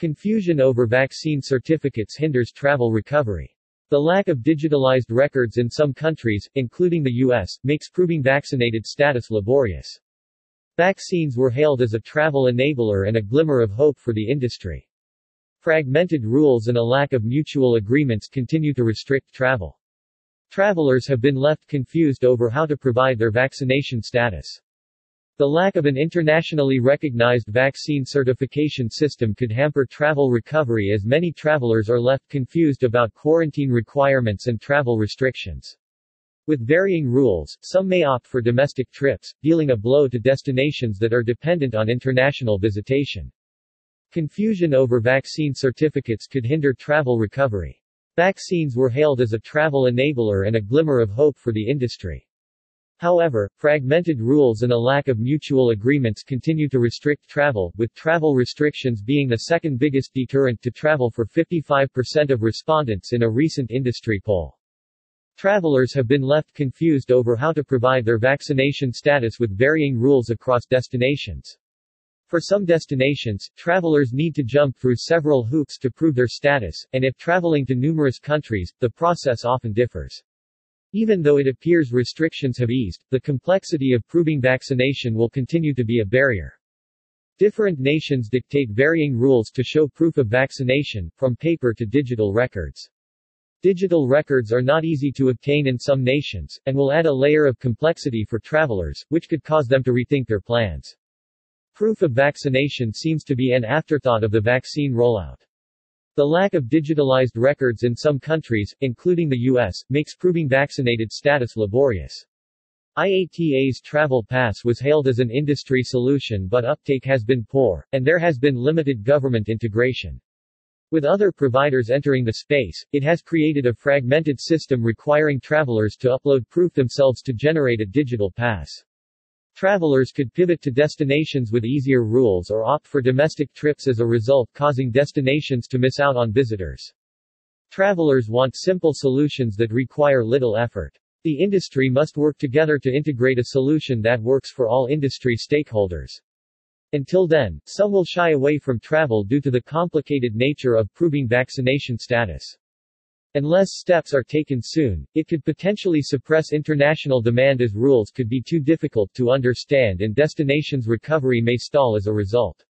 Confusion over vaccine certificates hinders travel recovery. The lack of digitalized records in some countries, including the U.S., makes proving vaccinated status laborious. Vaccines were hailed as a travel enabler and a glimmer of hope for the industry. Fragmented rules and a lack of mutual agreements continue to restrict travel. Travelers have been left confused over how to provide their vaccination status. The lack of an internationally recognized vaccine certification system could hamper travel recovery as many travelers are left confused about quarantine requirements and travel restrictions. With varying rules, some may opt for domestic trips, dealing a blow to destinations that are dependent on international visitation. Confusion over vaccine certificates could hinder travel recovery. Vaccines were hailed as a travel enabler and a glimmer of hope for the industry. However, fragmented rules and a lack of mutual agreements continue to restrict travel, with travel restrictions being the second biggest deterrent to travel for 55% of respondents in a recent industry poll. Travelers have been left confused over how to provide their vaccination status with varying rules across destinations. For some destinations, travelers need to jump through several hoops to prove their status, and if traveling to numerous countries, the process often differs. Even though it appears restrictions have eased, the complexity of proving vaccination will continue to be a barrier. Different nations dictate varying rules to show proof of vaccination, from paper to digital records. Digital records are not easy to obtain in some nations, and will add a layer of complexity for travelers, which could cause them to rethink their plans. Proof of vaccination seems to be an afterthought of the vaccine rollout. The lack of digitalized records in some countries, including the U.S., makes proving vaccinated status laborious. IATA's travel pass was hailed as an industry solution but uptake has been poor, and there has been limited government integration. With other providers entering the space, it has created a fragmented system requiring travelers to upload proof themselves to generate a digital pass. Travelers could pivot to destinations with easier rules or opt for domestic trips as a result causing destinations to miss out on visitors. Travelers want simple solutions that require little effort. The industry must work together to integrate a solution that works for all industry stakeholders. Until then, some will shy away from travel due to the complicated nature of proving vaccination status. Unless steps are taken soon, it could potentially suppress international demand as rules could be too difficult to understand and destinations' recovery may stall as a result.